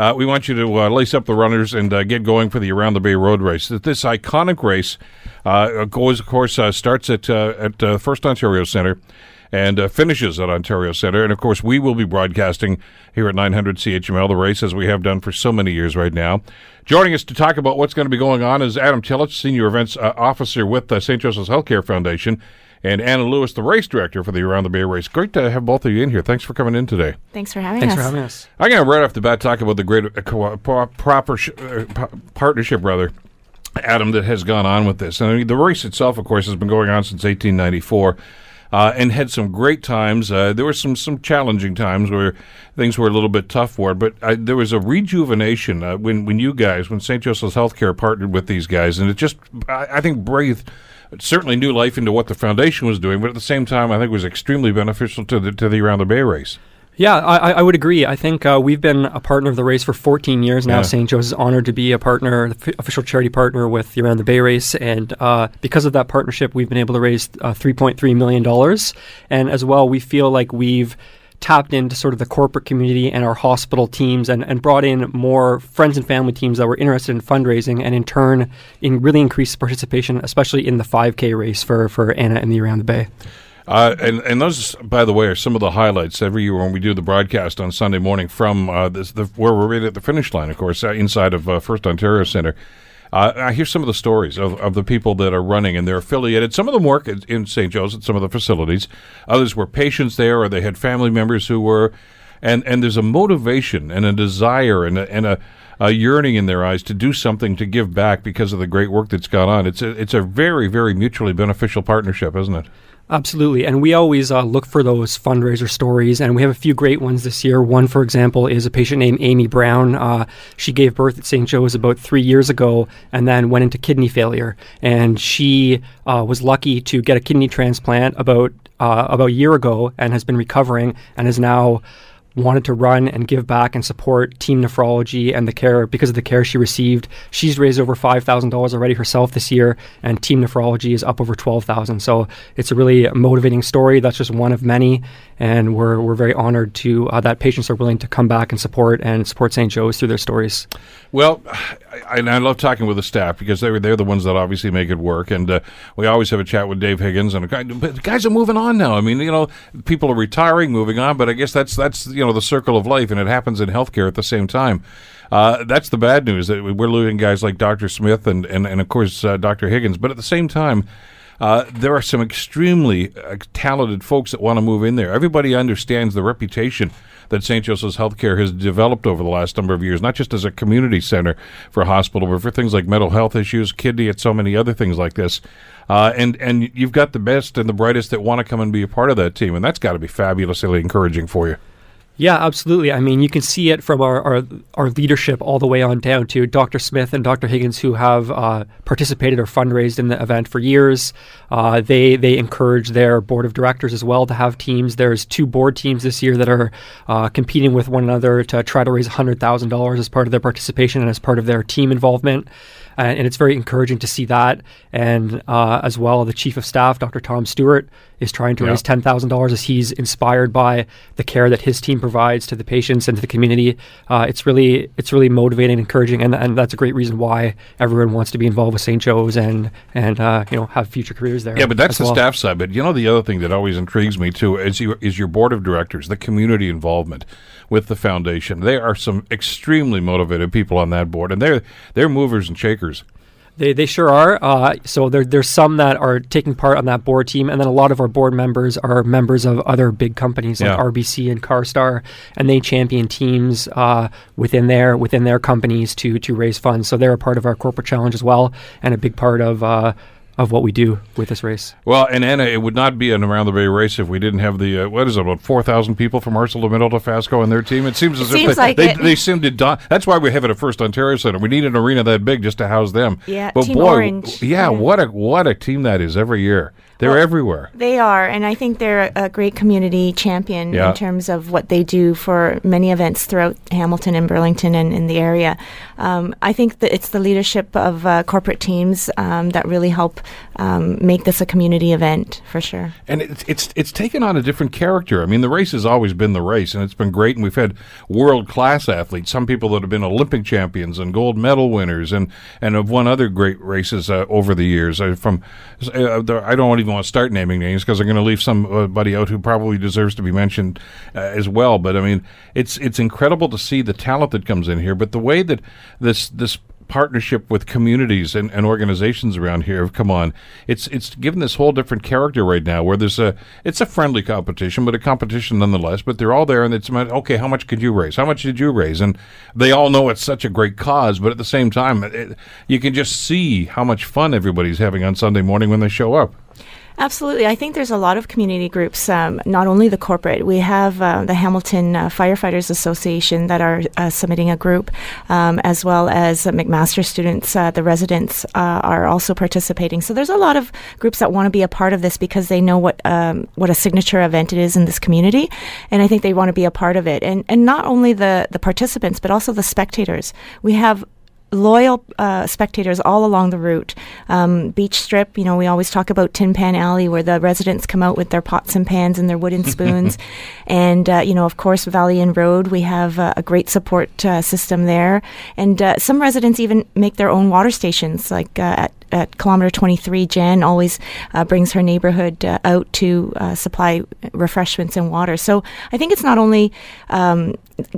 uh, we want you to uh, lace up the runners and uh, get going for the Around the Bay Road race. This iconic race uh, goes, of course, uh, starts at uh, at First Ontario Centre and uh, finishes at Ontario Centre. And of course, we will be broadcasting here at 900 CHML the race as we have done for so many years right now. Joining us to talk about what's going to be going on is Adam Tillett, Senior Events uh, Officer with uh, St. Joseph's Healthcare Foundation and Anna Lewis, the race director for the Around the Bay race. Great to have both of you in here. Thanks for coming in today. Thanks for having Thanks us. for having us. I'm going to right off the bat talk about the great uh, co- proper sh- uh, partnership, rather, Adam, that has gone on with this. And I mean, the race itself, of course, has been going on since 1894. Uh, and had some great times. Uh, there were some some challenging times where things were a little bit tough for it, but I, there was a rejuvenation uh, when when you guys, when St. Joseph's Healthcare partnered with these guys, and it just I, I think breathed certainly new life into what the foundation was doing, but at the same time, I think it was extremely beneficial to the to the Around the Bay race. Yeah, I, I would agree. I think uh, we've been a partner of the race for 14 years now. Yeah. St. Joe's is honored to be a partner, official charity partner with the Around the Bay race, and uh, because of that partnership, we've been able to raise uh, 3.3 million dollars. And as well, we feel like we've tapped into sort of the corporate community and our hospital teams and, and brought in more friends and family teams that were interested in fundraising and in turn in really increased participation, especially in the 5K race for, for Anna and the Around the Bay. Uh, and, and those, by the way, are some of the highlights every year when we do the broadcast on Sunday morning from uh, this, the, where we're right at the finish line, of course, uh, inside of uh, First Ontario Centre. Uh, I hear some of the stories of, of the people that are running, and they're affiliated. Some of them work in St. Joe's at some of the facilities. Others were patients there, or they had family members who were. And, and there's a motivation and a desire and a, and a, a yearning in their eyes to do something to give back because of the great work that's gone on. It's a, it's a very, very mutually beneficial partnership, isn't it? Absolutely. And we always uh, look for those fundraiser stories, and we have a few great ones this year. One, for example, is a patient named Amy Brown. Uh, she gave birth at St. Joe's about three years ago and then went into kidney failure. And she uh, was lucky to get a kidney transplant about, uh, about a year ago and has been recovering and is now wanted to run and give back and support team nephrology and the care because of the care she received. She's raised over five thousand dollars already herself this year, and team nephrology is up over twelve thousand. So it's a really motivating story. That's just one of many, and we're we're very honored to uh, that patients are willing to come back and support and support St. Joe's through their stories. Well, I, I love talking with the staff because they're they're the ones that obviously make it work, and uh, we always have a chat with Dave Higgins and but guys are moving on now. I mean, you know, people are retiring, moving on, but I guess that's that's you know the circle of life, and it happens in healthcare at the same time. Uh, that's the bad news that we're losing guys like Dr. Smith and and, and of course uh, Dr. Higgins, but at the same time. Uh, there are some extremely uh, talented folks that want to move in there. Everybody understands the reputation that St. Joseph's Healthcare has developed over the last number of years, not just as a community center for hospital, but for things like mental health issues, kidney, and so many other things like this. Uh, and and you've got the best and the brightest that want to come and be a part of that team, and that's got to be fabulously encouraging for you. Yeah, absolutely. I mean, you can see it from our, our, our, leadership all the way on down to Dr. Smith and Dr. Higgins, who have uh, participated or fundraised in the event for years. Uh, they they encourage their board of directors as well to have teams. There's two board teams this year that are uh, competing with one another to try to raise $100,000 as part of their participation and as part of their team involvement uh, and it's very encouraging to see that. And uh, as well, the chief of staff, Dr. Tom Stewart, is trying to raise ten thousand dollars as he's inspired by the care that his team provides to the patients and to the community. Uh, it's really it's really motivating, and encouraging, and, and that's a great reason why everyone wants to be involved with St. Joe's and and uh, you know have future careers there. Yeah, but that's the well. staff side. But you know the other thing that always intrigues me too is your, is your board of directors, the community involvement with the foundation. They are some extremely motivated people on that board, and they're they're movers and shakers. They, they sure are. Uh, so there, there's some that are taking part on that board team, and then a lot of our board members are members of other big companies like yeah. RBC and CarStar, and they champion teams uh, within their within their companies to to raise funds. So they're a part of our corporate challenge as well, and a big part of uh, of what we do with this race. Well, and Anna, it would not be an around the bay race if we didn't have the uh, what is it about four thousand people from ArcelorMittal Dofasco and their team. It seems as it if seems they, like they, it. they seem to. Don- that's why we have it at First Ontario Centre. We need an arena that big just to house them. Yeah, but Team boy, Orange. Yeah, yeah, what a what a team that is every year. They're well, everywhere. They are, and I think they're a great community champion yeah. in terms of what they do for many events throughout Hamilton and Burlington and in the area. Um, I think that it's the leadership of uh, corporate teams um, that really help um, make this a community event for sure. And it's it's it's taken on a different character. I mean, the race has always been the race, and it's been great. And we've had world class athletes, some people that have been Olympic champions and gold medal winners, and and have won other great races uh, over the years. Uh, from uh, I don't even want to start naming names because I'm going to leave somebody out who probably deserves to be mentioned uh, as well. But I mean, it's it's incredible to see the talent that comes in here, but the way that this this partnership with communities and, and organizations around here have come on. It's it's given this whole different character right now, where there's a it's a friendly competition, but a competition nonetheless. But they're all there, and it's about okay, how much could you raise? How much did you raise? And they all know it's such a great cause, but at the same time, it, you can just see how much fun everybody's having on Sunday morning when they show up. Absolutely. I think there's a lot of community groups, um, not only the corporate. We have uh, the Hamilton uh, Firefighters Association that are uh, submitting a group, um, as well as McMaster students. Uh, the residents uh, are also participating. So there's a lot of groups that want to be a part of this because they know what um, what a signature event it is in this community, and I think they want to be a part of it. And and not only the the participants, but also the spectators. We have loyal uh, spectators all along the route. Um, beach strip, you know, we always talk about Tin Pan Alley where the residents come out with their pots and pans and their wooden spoons. and, uh, you know, of course, Valley Inn Road, we have uh, a great support uh, system there. And uh, some residents even make their own water stations, like uh, at at kilometer 23, Jan always uh, brings her neighborhood uh, out to uh, supply refreshments and water. So I think it's not only um,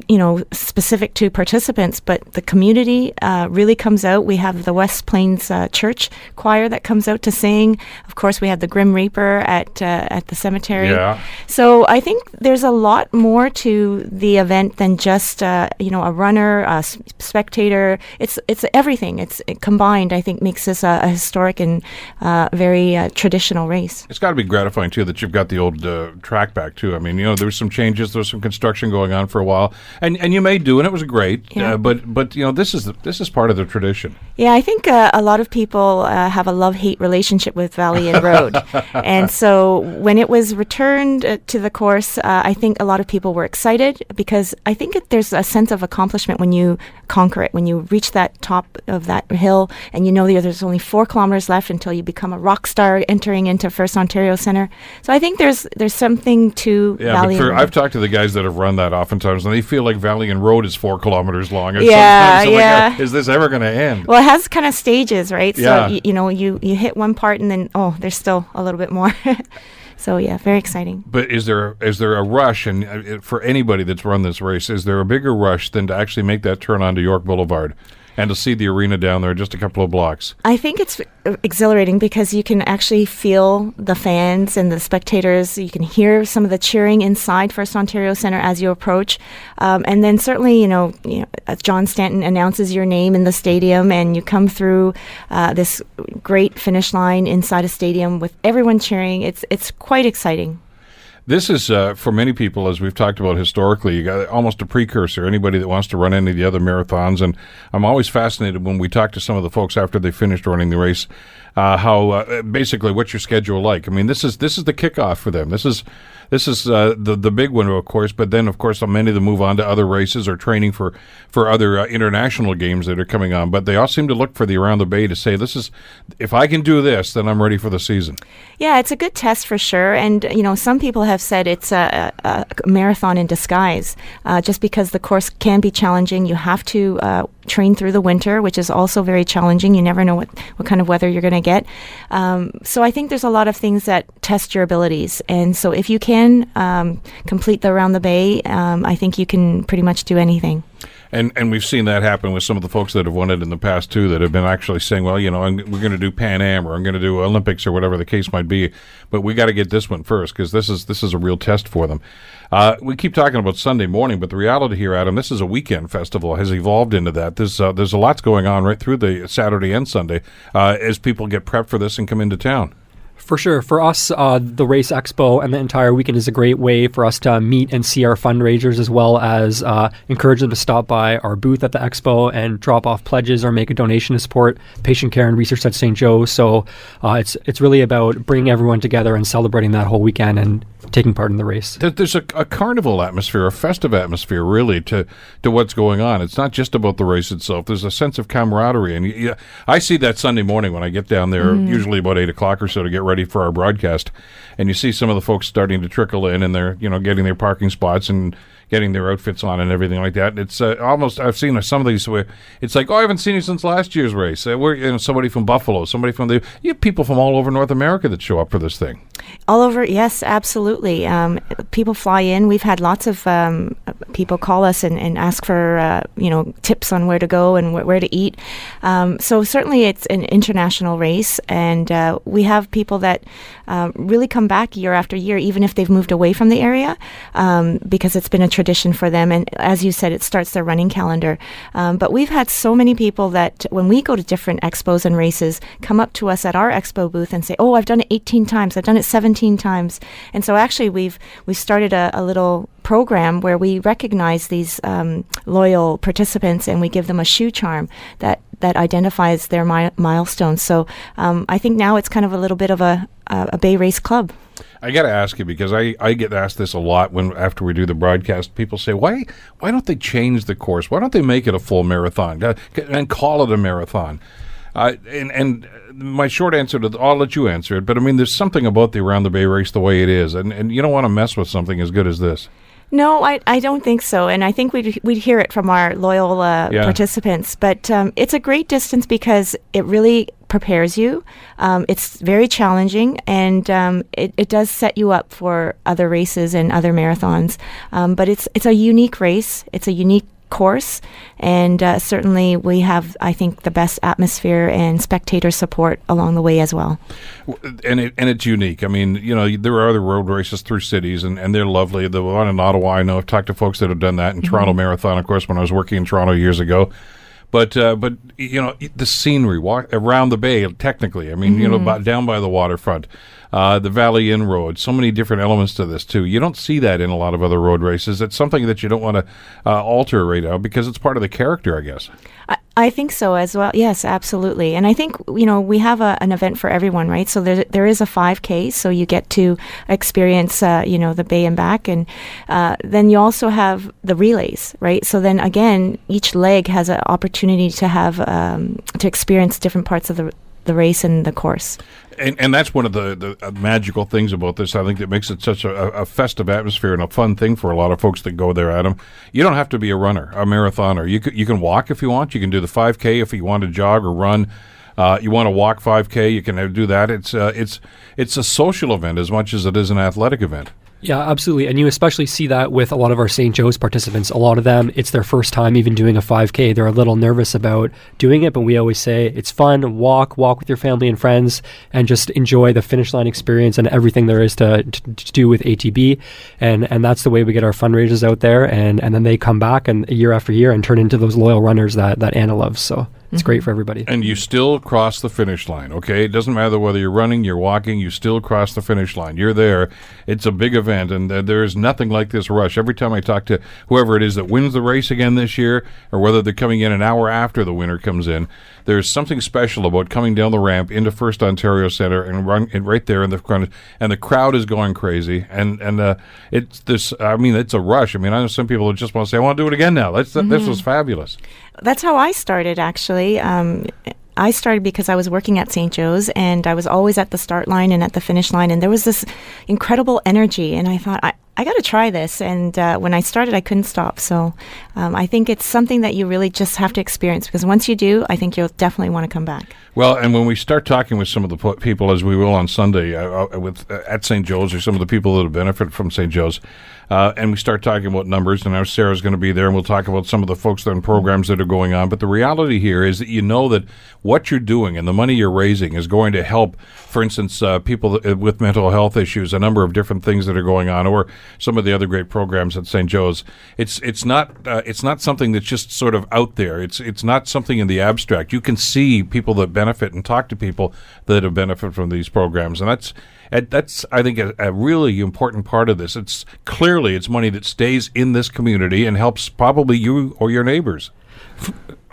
you know specific to participants, but the community uh, really comes out. We have the West Plains uh, Church choir that comes out to sing. Of course, we have the Grim Reaper at uh, at the cemetery. Yeah. So I think there's a lot more to the event than just you know a runner, a spectator. It's it's everything. It's it combined. I think makes this a a historic and uh, very uh, traditional race. It's got to be gratifying too that you've got the old uh, track back too. I mean, you know, there was some changes, there was some construction going on for a while, and and you made do, and it was great. Yeah. Uh, but but you know, this is the, this is part of the tradition. Yeah, I think uh, a lot of people uh, have a love hate relationship with Valley Inn Road, and so when it was returned to the course, I think a lot of people were excited because I think it, there's a sense of accomplishment when you conquer it, when you reach that top of that hill, and you know there's only four kilometers left until you become a rock star entering into First Ontario Centre. So I think there's there's something to yeah, Valley. For, I've talked to the guys that have run that oftentimes, and they feel like Valley Inn Road is four kilometers long. Yeah, yeah. Like, is this ever going to end? Well, it has kind of stages, right? Yeah. So y- you know, you you hit one part, and then oh, there's still a little bit more. So yeah, very exciting. But is there is there a rush, and uh, for anybody that's run this race, is there a bigger rush than to actually make that turn onto York Boulevard? And to see the arena down there just a couple of blocks. I think it's exhilarating because you can actually feel the fans and the spectators. You can hear some of the cheering inside First Ontario Centre as you approach. Um, and then certainly, you know, you know, John Stanton announces your name in the stadium and you come through uh, this great finish line inside a stadium with everyone cheering. It's, it's quite exciting. This is uh, for many people, as we've talked about historically, you got almost a precursor. Anybody that wants to run any of the other marathons, and I'm always fascinated when we talk to some of the folks after they finished running the race, uh, how uh, basically what's your schedule like. I mean, this is this is the kickoff for them. This is this is uh, the the big one, of course. But then, of course, many of them move on to other races or training for for other uh, international games that are coming on. But they all seem to look for the around the bay to say, "This is if I can do this, then I'm ready for the season." Yeah, it's a good test for sure. And you know, some people have said it's a, a, marathon in disguise, uh, just because the course can be challenging. You have to uh, train through the winter, which is also very challenging. You never know what what kind of weather you're going to get. Um, so I think there's a lot of things that test your abilities. And so if you can um, complete the around the bay, um, I think you can pretty much do anything. And and we've seen that happen with some of the folks that have won it in the past too, that have been actually saying, well, you know, I'm, we're going to do Pan Am or I'm going to do Olympics or whatever the case might be, but we got to get this one first because this is this is a real test for them. Uh, we keep talking about Sunday morning, but the reality here, Adam, this is a weekend festival has evolved into that. There's uh, there's a lot's going on right through the Saturday and Sunday uh, as people get prepped for this and come into town. For sure. For us, uh, the Race Expo and the entire weekend is a great way for us to meet and see our fundraisers as well as uh, encourage them to stop by our booth at the expo and drop off pledges or make a donation to support patient care and research at St. Joe. So uh, it's, it's really about bringing everyone together and celebrating that whole weekend and taking part in the race. There's a, a carnival atmosphere, a festive atmosphere, really, to, to what's going on. It's not just about the race itself. There's a sense of camaraderie, and i see that Sunday morning when I get down there, usually about eight o'clock or so, to get ready for our broadcast, and you see some of the folks starting to trickle in, and they're you know getting their parking spots and getting their outfits on and everything like that. It's uh, almost I've seen some of these where it's like, oh, I haven't seen you since last year's race. Uh, we're you know, somebody from Buffalo, somebody from the you have people from all over North America that show up for this thing. All over, yes, absolutely. Um, people fly in. We've had lots of um, people call us and, and ask for uh, you know tips on where to go and wh- where to eat. Um, so certainly, it's an international race, and uh, we have people that uh, really come back year after year, even if they've moved away from the area, um, because it's been a tradition for them. And as you said, it starts their running calendar. Um, but we've had so many people that when we go to different expos and races, come up to us at our expo booth and say, "Oh, I've done it 18 times. I've done it 17 times." And so actually, we've we started a, a little program where we recognize these um, loyal participants and we give them a shoe charm that that identifies their mi- milestones. So um, I think now it's kind of a little bit of a a, a Bay Race club. I got to ask you because I, I get asked this a lot when after we do the broadcast. People say, why why don't they change the course? Why don't they make it a full marathon uh, and call it a marathon? Uh, and and my short answer to th- I'll let you answer it, but I mean, there's something about the around the Bay race the way it is, and and you don't want to mess with something as good as this. No, I, I don't think so. And I think we'd, we'd hear it from our loyal uh, Yeah. participants. But um, it's a great distance because it really prepares you. Um, it's very challenging and um, it, it does set you up for other races and other marathons. Um, but it's, it's a unique race, it's a unique course. And uh, certainly we have, I think, the best atmosphere and spectator support along the way as well. And it and it's unique. I mean, you know, there are other road races through cities, and, and they're lovely. The one in Ottawa, I know I've talked to folks that have done that. In Toronto Marathon, of course, when I was working in Toronto years ago. But uh, but you know the scenery walk around the bay. Technically, I mean, you know, about down by the waterfront, uh, the Valley Inn Road. So many different elements to this too. You don't see that in a lot of other road races. It's something that you don't want to uh, alter right now because it's part of the character, I guess. I, I think so as well. Yes, absolutely. And I think you know we have a, an event for everyone, right? So there there is a 5K, so you get to experience uh, you know the bay and back, and uh, then you also have the relays, right? So then again, each leg has an opportunity to have um, to experience different parts of the the race and the course. And, and that's one of the, the uh, magical things about this. I think that makes it such a, a festive atmosphere and a fun thing for a lot of folks that go there. Adam, you don't have to be a runner, a marathoner. You can, you can walk if you want. You can do the 5K if you want to jog or run. Uh, you want to walk 5K, you can do that. It's uh, it's it's a social event as much as it is an athletic event. Yeah, absolutely. And you especially see that with a lot of our St. Joe's participants. A lot of them, it's their first time even doing a 5K. They're a little nervous about doing it, but we always say it's fun. Walk, walk with your family and friends, and just enjoy the finish line experience and everything there is to, to, to do with ATB. And and that's the way we get our fundraisers out there. And, and then they come back and year after year and turn into those loyal runners that, that Anna loves. So it's great for everybody. And you still cross the finish line, okay? It doesn't matter whether you're running, you're walking, you still cross the finish line. You're there. It's a big event, and uh, there's nothing like this rush. Every time I talk to whoever it is that wins the race again this year, or whether they're coming in an hour after the winner comes in, there's something special about coming down the ramp into First Ontario Centre and run and right there in the front, and the crowd is going crazy, and and uh, it's this. I mean, it's a rush. I mean, I know some people just want to say, "I want to do it again now." That's this was fabulous. That's how I started, actually. Um, I started because I was working at St. Joe's and I was always at the start line and at the finish line, and there was this incredible energy. And I thought, I, I got to try this. And uh, when I started, I couldn't stop. So um, I think it's something that you really just have to experience because once you do, I think you'll definitely want to come back. Well, and when we start talking with some of the po- people, as we will on Sunday uh, uh, with uh, at St. Joe's, or some of the people that have benefited from St. Joe's, uh, and we start talking about numbers, and now Sarah's going to be there, and we'll talk about some of the folks in programs that are going on. But the reality here is that you know that what you're doing and the money you're raising is going to help, for instance, uh, people with mental health issues, a number of different things that are going on, or some of the other great programs at St. Joe's. It's it's not uh, it's not something that's just sort of out there. It's it's not something in the abstract. You can see people that benefit and talk to people that have benefited from these programs, and that's that's I think a, a really important part of this. It's clearly it's money that stays in this community and helps probably you or your neighbors.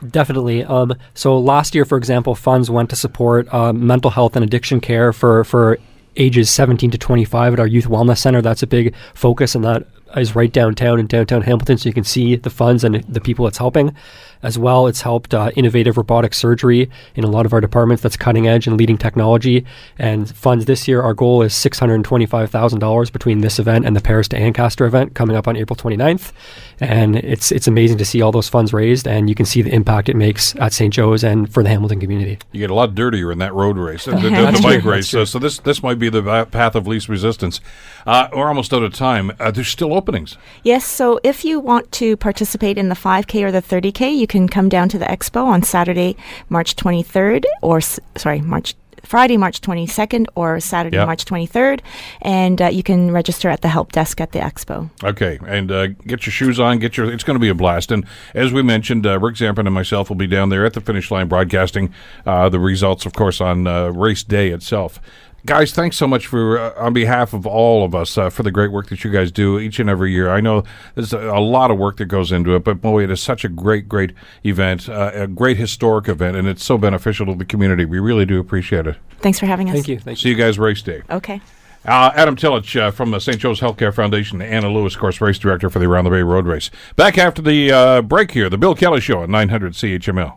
Definitely. Um, so last year, for example, funds went to support um, mental health and addiction care for for ages 17 to 25 at our youth wellness center. That's a big focus, and that is right downtown in downtown Hamilton, so you can see the funds and the people it's helping. As well, it's helped uh, innovative robotic surgery in a lot of our departments. That's cutting edge and leading technology. And funds this year, our goal is six hundred twenty-five thousand dollars between this event and the Paris to Ancaster event coming up on April 29th. And it's it's amazing to see all those funds raised, and you can see the impact it makes at St. Joe's and for the Hamilton community. You get a lot dirtier in that road race, the, the, the, the bike race. Uh, so this this might be the path of least resistance. Uh, we're almost out of time. Uh, there's still openings. Yes. So if you want to participate in the 5K or the 30K, you can come down to the expo on Saturday, March 23rd, or sorry, March Friday, March 22nd, or Saturday, yep. March 23rd. And uh, you can register at the help desk at the expo. Okay. And uh, get your shoes on. Get your. It's going to be a blast. And as we mentioned, uh, Rick Zamperin and myself will be down there at the finish line broadcasting uh, the results, of course, on uh, race day itself. Guys, thanks so much for, uh, on behalf of all of us, uh, for the great work that you guys do each and every year. I know there's a, a lot of work that goes into it, but boy, it is such a great, great event, uh, a great historic event, and it's so beneficial to the community. We really do appreciate it. Thanks for having us. Thank you. Thank See you guys race day. Okay. Uh, Adam Tillich uh, from the St. Joe's Healthcare Foundation, Anna Lewis, of course, race director for the Around the Bay Road Race. Back after the uh, break here, the Bill Kelly Show at 900 CHML.